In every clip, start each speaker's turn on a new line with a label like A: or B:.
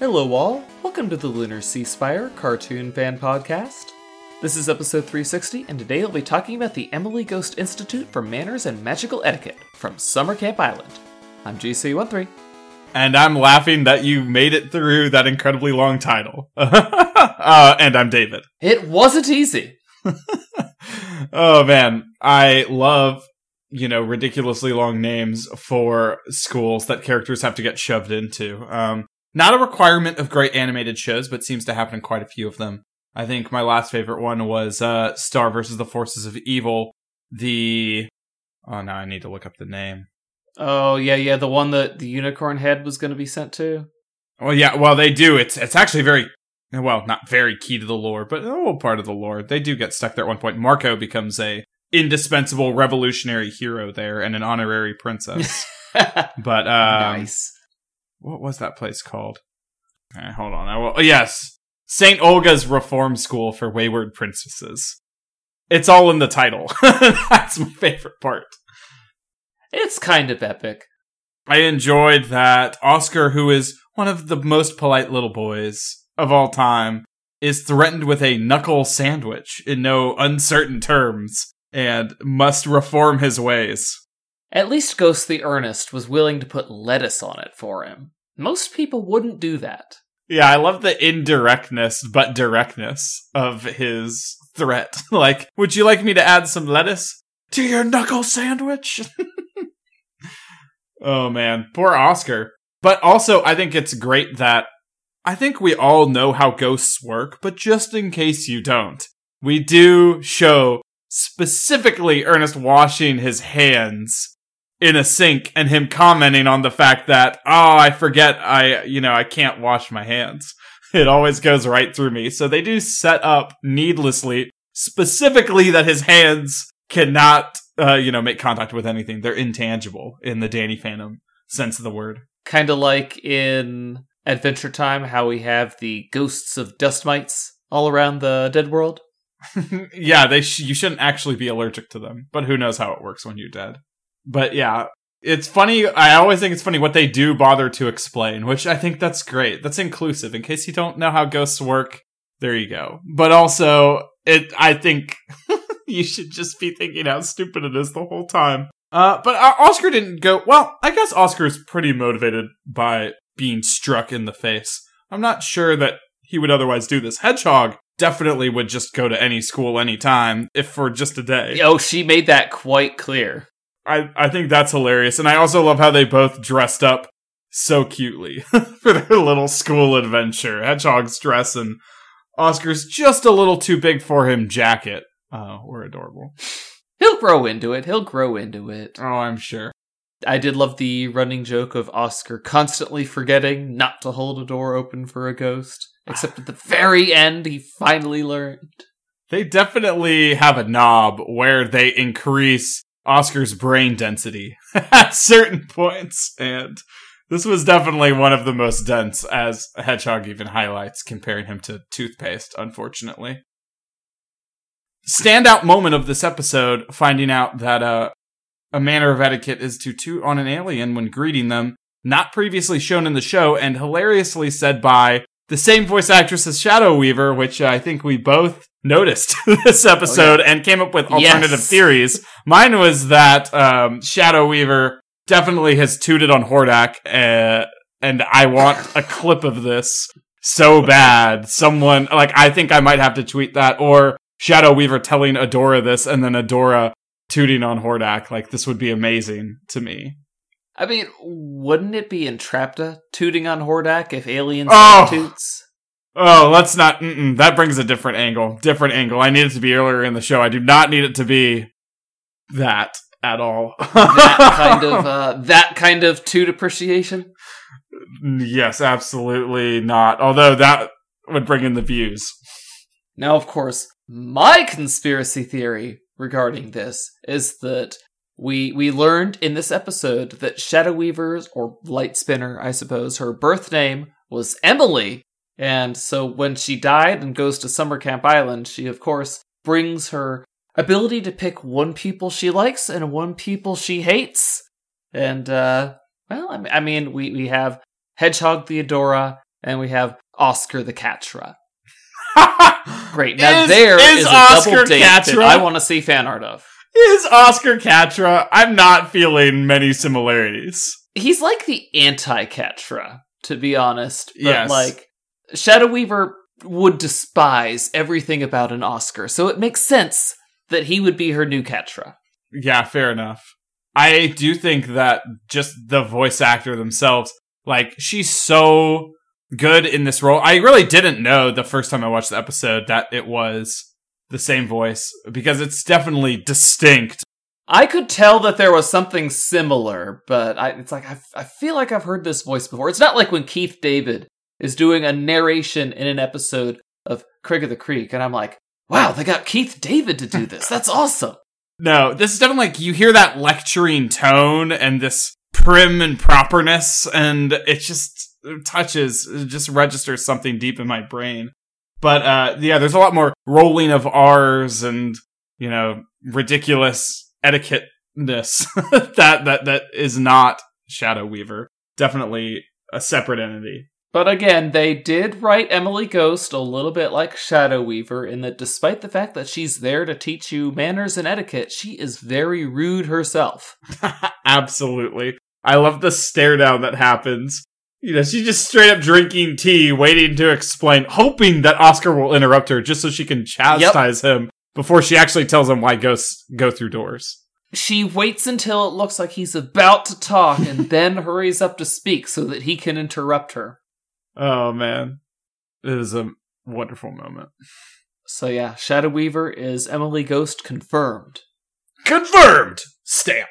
A: Hello, all. Welcome to the Lunar Sea Spire Cartoon Fan Podcast. This is episode 360, and today I'll be talking about the Emily Ghost Institute for Manners and Magical Etiquette from Summer Camp Island. I'm GC13.
B: And I'm laughing that you made it through that incredibly long title. uh, and I'm David.
A: It wasn't easy.
B: oh man, I love you know ridiculously long names for schools that characters have to get shoved into. Um, not a requirement of great animated shows, but seems to happen in quite a few of them. I think my last favorite one was uh, Star versus the Forces of Evil. The oh, now I need to look up the name.
A: Oh yeah, yeah, the one that the unicorn head was going to be sent to.
B: Well, yeah, well they do. It's it's actually very well, not very key to the lore, but a little part of the lore. They do get stuck there at one point. Marco becomes a indispensable revolutionary hero there and an honorary princess. but um,
A: nice.
B: What was that place called? Okay, hold on. I will. Oh, yes, Saint Olga's Reform School for Wayward Princesses. It's all in the title. That's my favorite part.
A: It's kind of epic.
B: I enjoyed that Oscar, who is one of the most polite little boys of all time, is threatened with a knuckle sandwich in no uncertain terms and must reform his ways.
A: At least Ghost the Ernest was willing to put lettuce on it for him. Most people wouldn't do that.
B: Yeah, I love the indirectness but directness of his threat. like, would you like me to add some lettuce to your knuckle sandwich? oh man, poor Oscar. But also, I think it's great that I think we all know how ghosts work, but just in case you don't, we do show specifically Ernest washing his hands in a sink and him commenting on the fact that, oh, I forget I, you know, I can't wash my hands. It always goes right through me. So they do set up needlessly, specifically that his hands cannot, uh, you know, make contact with anything. They're intangible in the Danny Phantom sense of the word.
A: Kind of like in Adventure Time, how we have the ghosts of dust mites all around the dead world.
B: yeah, they sh- you shouldn't actually be allergic to them, but who knows how it works when you're dead. But yeah, it's funny. I always think it's funny what they do bother to explain, which I think that's great. That's inclusive. In case you don't know how ghosts work, there you go. But also, it. I think you should just be thinking how stupid it is the whole time. Uh, but Oscar didn't go. Well, I guess Oscar is pretty motivated by being struck in the face. I'm not sure that he would otherwise do this. Hedgehog definitely would just go to any school anytime if for just a day.
A: Oh, she made that quite clear.
B: I, I think that's hilarious. And I also love how they both dressed up so cutely for their little school adventure. Hedgehog's dress and Oscar's just a little too big for him jacket. Oh, we're adorable.
A: He'll grow into it. He'll grow into it.
B: Oh, I'm sure.
A: I did love the running joke of Oscar constantly forgetting not to hold a door open for a ghost. Except at the very end, he finally learned.
B: They definitely have a knob where they increase Oscar's brain density at certain points, and this was definitely one of the most dense, as Hedgehog even highlights, comparing him to toothpaste, unfortunately. Standout moment of this episode, finding out that uh, a manner of etiquette is to toot on an alien when greeting them, not previously shown in the show, and hilariously said by the same voice actress as Shadow Weaver, which I think we both noticed this episode oh, yeah. and came up with alternative yes. theories. Mine was that um, Shadow Weaver definitely has tooted on Hordak, uh, and I want a clip of this so bad. Someone like I think I might have to tweet that, or Shadow Weaver telling Adora this, and then Adora tooting on Hordak. Like this would be amazing to me.
A: I mean, wouldn't it be Entrapta tooting on Hordak if aliens oh. toots?
B: Oh, let's not. that brings a different angle. Different angle. I need it to be earlier in the show. I do not need it to be that at all.
A: that kind of uh, that kind of toot appreciation.
B: Yes, absolutely not. Although that would bring in the views.
A: Now, of course, my conspiracy theory regarding this is that we we learned in this episode that Shadow Weaver's or Light Spinner, I suppose, her birth name was Emily, and so when she died and goes to Summer Camp Island, she of course brings her ability to pick one people she likes and one people she hates. And uh well, I mean we we have Hedgehog the Adora and we have Oscar the Catra. Great. Now
B: Is-
A: there
B: is
A: is, a
B: Oscar
A: double date that I want to see fan art of.
B: Is Oscar Catra? I'm not feeling many similarities.
A: He's like the anti Catra, to be honest. But
B: Yes.
A: like Shadow Weaver would despise everything about an Oscar, so it makes sense that he would be her new Catra.
B: Yeah, fair enough. I do think that just the voice actor themselves, like, she's so good in this role. I really didn't know the first time I watched the episode that it was the same voice because it's definitely distinct.
A: I could tell that there was something similar, but I, it's like I, I feel like I've heard this voice before. It's not like when Keith David is doing a narration in an episode of Craig of the Creek, and I'm like, wow, they got Keith David to do this. That's awesome.
B: No, this is definitely like you hear that lecturing tone and this prim and properness, and it just touches, it just registers something deep in my brain. But uh yeah, there's a lot more rolling of R's and you know ridiculous etiquette ness that that that is not Shadow Weaver. Definitely a separate entity.
A: But again, they did write Emily Ghost a little bit like Shadow Weaver in that despite the fact that she's there to teach you manners and etiquette, she is very rude herself.
B: Absolutely. I love the stare down that happens. You know, she's just straight up drinking tea, waiting to explain, hoping that Oscar will interrupt her just so she can chastise him before she actually tells him why ghosts go through doors.
A: She waits until it looks like he's about to talk and then hurries up to speak so that he can interrupt her.
B: Oh man. It is a wonderful moment.
A: So yeah, Shadow Weaver is Emily Ghost confirmed.
B: Confirmed! Stamp.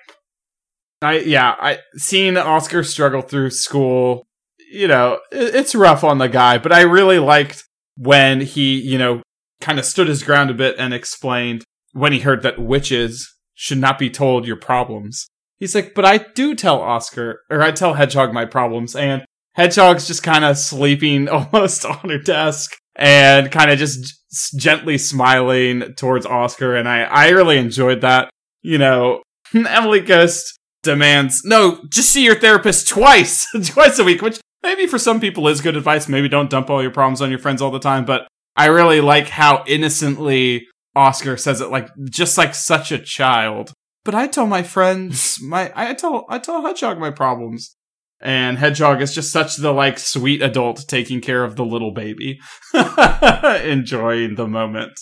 B: I yeah, I seeing Oscar struggle through school, you know, it, it's rough on the guy, but I really liked when he, you know, kind of stood his ground a bit and explained when he heard that witches should not be told your problems. He's like, "But I do tell Oscar or I tell Hedgehog my problems." And Hedgehog's just kind of sleeping almost on her desk and kind of just gently smiling towards Oscar and I I really enjoyed that. You know, Emily Ghost demands, no, just see your therapist twice, twice a week, which maybe for some people is good advice. Maybe don't dump all your problems on your friends all the time, but I really like how innocently Oscar says it, like, just like such a child. But I tell my friends, my, I tell, I tell Hedgehog my problems. And Hedgehog is just such the, like, sweet adult taking care of the little baby. Enjoying the moment.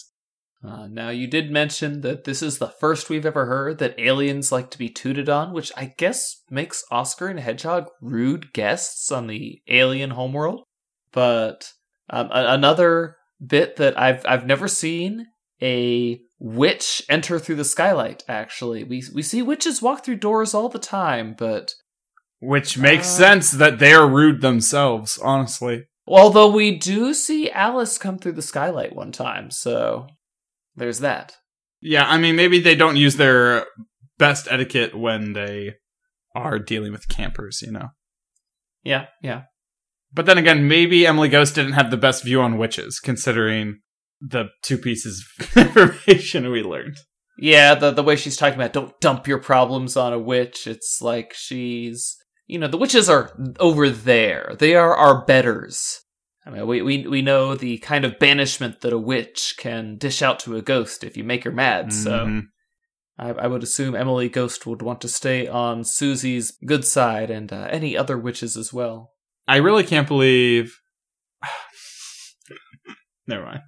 A: Uh, now, you did mention that this is the first we've ever heard that aliens like to be tooted on, which I guess makes Oscar and Hedgehog rude guests on the alien homeworld. But um, a- another bit that I've I've never seen a witch enter through the skylight. Actually, we we see witches walk through doors all the time, but
B: Which makes
A: Uh,
B: sense that they're rude themselves, honestly.
A: although we do see Alice come through the skylight one time, so there's that.
B: Yeah, I mean, maybe they don't use their best etiquette when they are dealing with campers, you know?
A: Yeah, yeah.
B: But then again, maybe Emily Ghost didn't have the best view on witches, considering the two pieces of information we learned.
A: Yeah, the the way she's talking about don't dump your problems on a witch. It's like she's you know, the witches are over there. They are our betters. I mean, we, we we know the kind of banishment that a witch can dish out to a ghost if you make her mad. So
B: Mhm.
A: I, I would assume Emily Ghost would want to stay on Susie's good side and uh, any other witches as well.
B: I really can't believe. Never mind.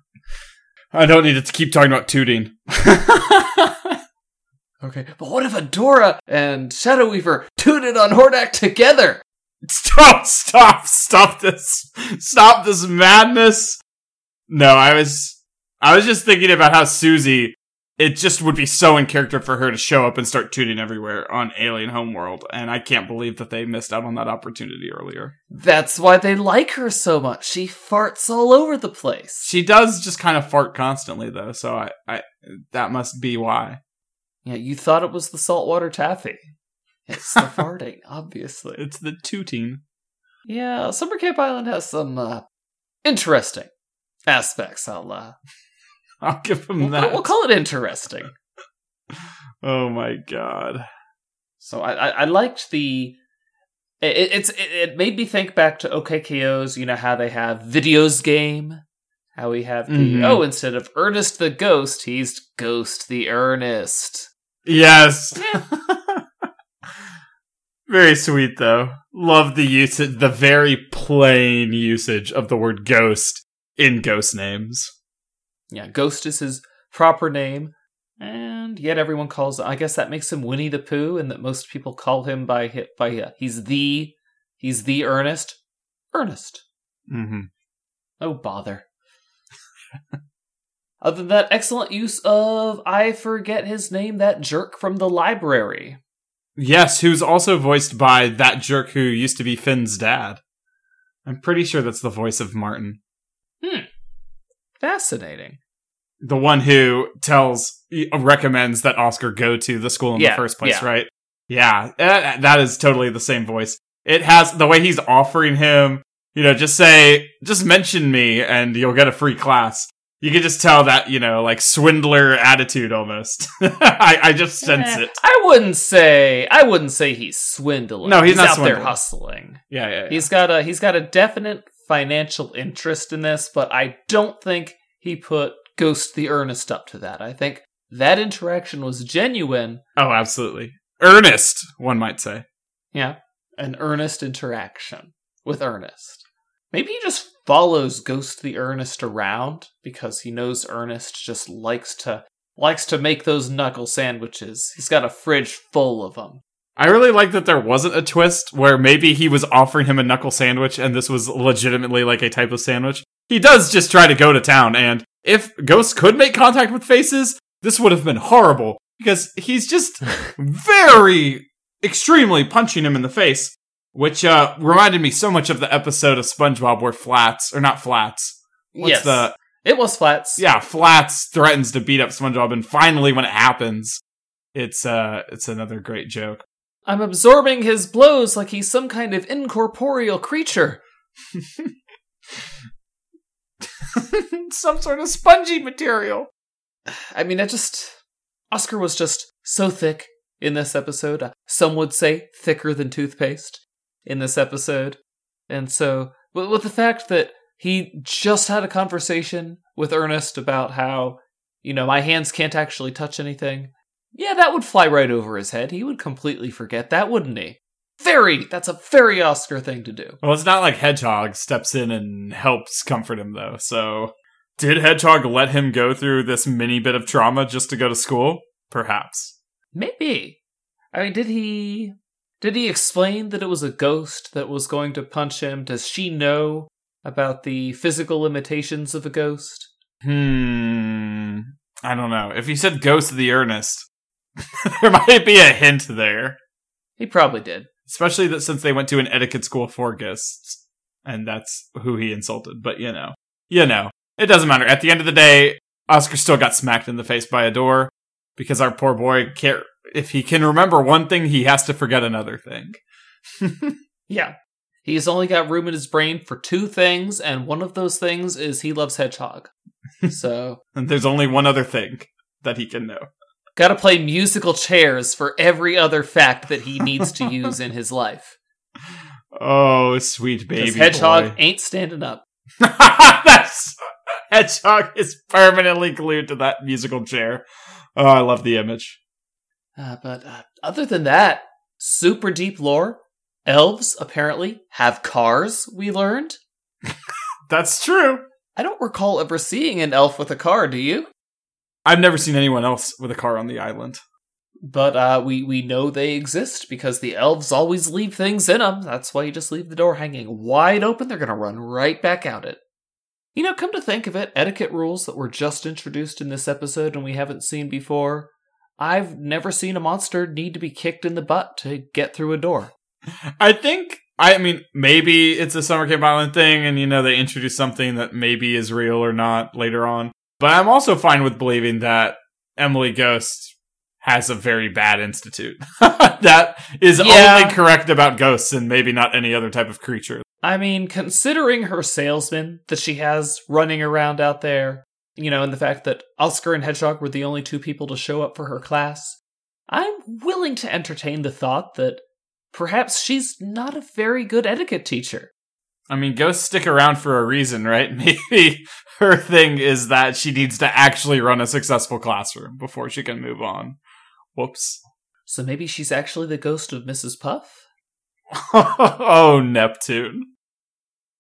B: I don't need to keep talking about tooting.
A: Okay, but what if Adora and Shadow Weaver tooted on Hordak together?
B: Stop, stop, stop this. Stop this madness. No, I was I was just thinking about how Susie it just would be so in character for her to show up and start tooting everywhere on Alien Homeworld, and I can't believe that they missed out on that opportunity earlier.
A: That's why they like her so much. She farts all over the place.
B: She does just kind of fart constantly though, so I, I that must be why.
A: Yeah, you thought it was the saltwater taffy. It's the farting, obviously.
B: It's the tooting.
A: Yeah, Summer Camp Island has some uh, interesting aspects. I'll uh,
B: I'll give them
A: we'll,
B: that.
A: we'll call it interesting.
B: oh my god.
A: So I, I, I liked the It, it's it, it made me think back to OK K.O.'s. You know how they have videos game. How we have the
B: Mhm.
A: oh instead of Ernest the Ghost, he's Ghost the Ernest.
B: Yes. very sweet though. Love the usage, the very plain usage of the word ghost in ghost names.
A: Yeah, Ghost is his proper name, and yet everyone calls. I guess that makes him Winnie the Pooh, and that most people call him by by uh, he's the he's the Ernest. Ernest.
B: Mm-hmm.
A: Oh bother. Other than that, excellent use of I forget his name, that jerk from the library.
B: Yes, who's also voiced by that jerk who used to be Finn's dad. I'm pretty sure that's the voice of Martin. Hmm.
A: Fascinating.
B: The one who tells, recommends that Oscar go to the school in
A: Yeah,
B: the first place,
A: yeah.
B: right? Yeah, eh, that is totally the same voice. It has the way he's offering him, you know, just say, just mention me and you'll get a free class. You can just tell that, you know, like swindler attitude almost. I, I just sense
A: Eh,
B: it.
A: I wouldn't say I wouldn't say he's swindling.
B: No, he's not
A: out there hustling.
B: Yeah, yeah, yeah.
A: He's got a he's got a definite financial interest in this, but I don't think he put Ghost the Ernest up to that. I think that interaction was genuine.
B: Oh, absolutely. Earnest, one might say.
A: Yeah, an earnest interaction with Ernest. Maybe he just follows Ghost the Ernest around because he knows Ernest just likes to likes to make those knuckle sandwiches. He's got a fridge full of them.
B: I really like that there wasn't a twist where maybe he was offering him a knuckle sandwich and this was legitimately like a type of sandwich. He does just try to go to town, and if Ghost could make contact with faces, this would have been horrible because he's just very extremely punching him in the face, which uh, reminded me so much of the episode of SpongeBob where Flats, or not Flats, what's
A: yes,
B: the
A: it was flats.
B: yeah, Flats threatens to beat up SpongeBob, and finally, when it happens, it's uh, it's another great joke.
A: I'm absorbing his blows like he's some kind of incorporeal creature.
B: Some sort of spongy material.
A: I mean, I just. Oscar was just so thick in this episode. Some would say thicker than toothpaste in this episode. And so, with, with the fact that he just had a conversation with Ernest about how, you know, my hands can't actually touch anything, yeah, that would fly right over his head. He would completely forget that, wouldn't he? Very! That's a very Oscar thing to do.
B: Well, it's not like Hedgehog steps in and helps comfort him, though. So, did Hedgehog let him go through this mini bit of trauma just to go to school? Perhaps.
A: Maybe. I mean, did he did he explain that it was a ghost that was going to punch him? Does she know about the physical limitations of a ghost?
B: Hmm. I don't know. If he said Ghost of the Ernest, there might be a hint there.
A: He probably did.
B: Especially that since they went to an etiquette school for ghosts, and that's who he insulted. But you know, you know, it doesn't matter. At the end of the day, Oscar still got smacked in the face by a door because our poor boy can't. If he can remember one thing, he has to forget another thing.
A: Yeah. He's only got room in his brain for two things, and one of those things is he loves Hedgehog. so,
B: And there's only one other thing that he can know.
A: gotta play musical chairs for every other fact that he needs to use in his life.
B: Oh, sweet baby
A: Hedgehog
B: boy.
A: ain't standing up.
B: That's Hedgehog is permanently glued to that musical chair. Oh, I love the image.
A: Uh, but uh, other than that, super deep lore. Elves apparently have cars, we learned.
B: That's true.
A: I don't recall ever seeing an elf with a car, do you?
B: I've never seen anyone else with a car on the island.
A: But uh, we, we know they exist because the elves always leave things in them. That's why you just leave the door hanging wide open. They're going to run right back out it. You know, come to think of it, etiquette rules that were just introduced in this episode and we haven't seen before. I've never seen a monster need to be kicked in the butt to get through a door.
B: I think I mean maybe it's a summer camp island thing and you know they introduce something that maybe is real or not later on. But I'm also fine with believing that Emily Ghost has a very bad institute. that is
A: Yeah.
B: only correct about ghosts and maybe not any other type of creature.
A: I mean, considering her salesman that she has running around out there, you know, and the fact that Oscar and Hedgehog were the only two people to show up for her class, I'm willing to entertain the thought that perhaps she's not a very good etiquette teacher.
B: I mean, ghosts stick around for a reason, right? Maybe her thing is that she needs to actually run a successful classroom before she can move on. Whoops.
A: So maybe she's actually the ghost of Mrs. Puff?
B: oh, Neptune.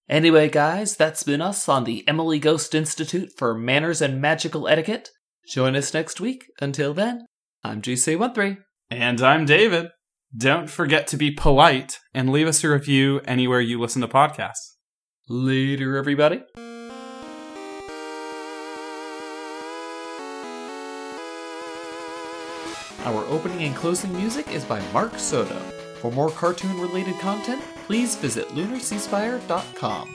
A: Anyway, guys, that's been us on the Emily Ghost Institute for Manners and Magical Etiquette. Join us next week. Until then, I'm GC13.
B: And I'm David. Don't forget to be polite and leave us a review anywhere you listen to podcasts.
A: Later, everybody. Our opening and closing music is by Mark Soto. For more cartoon related content, please visit lunarseaspire.com.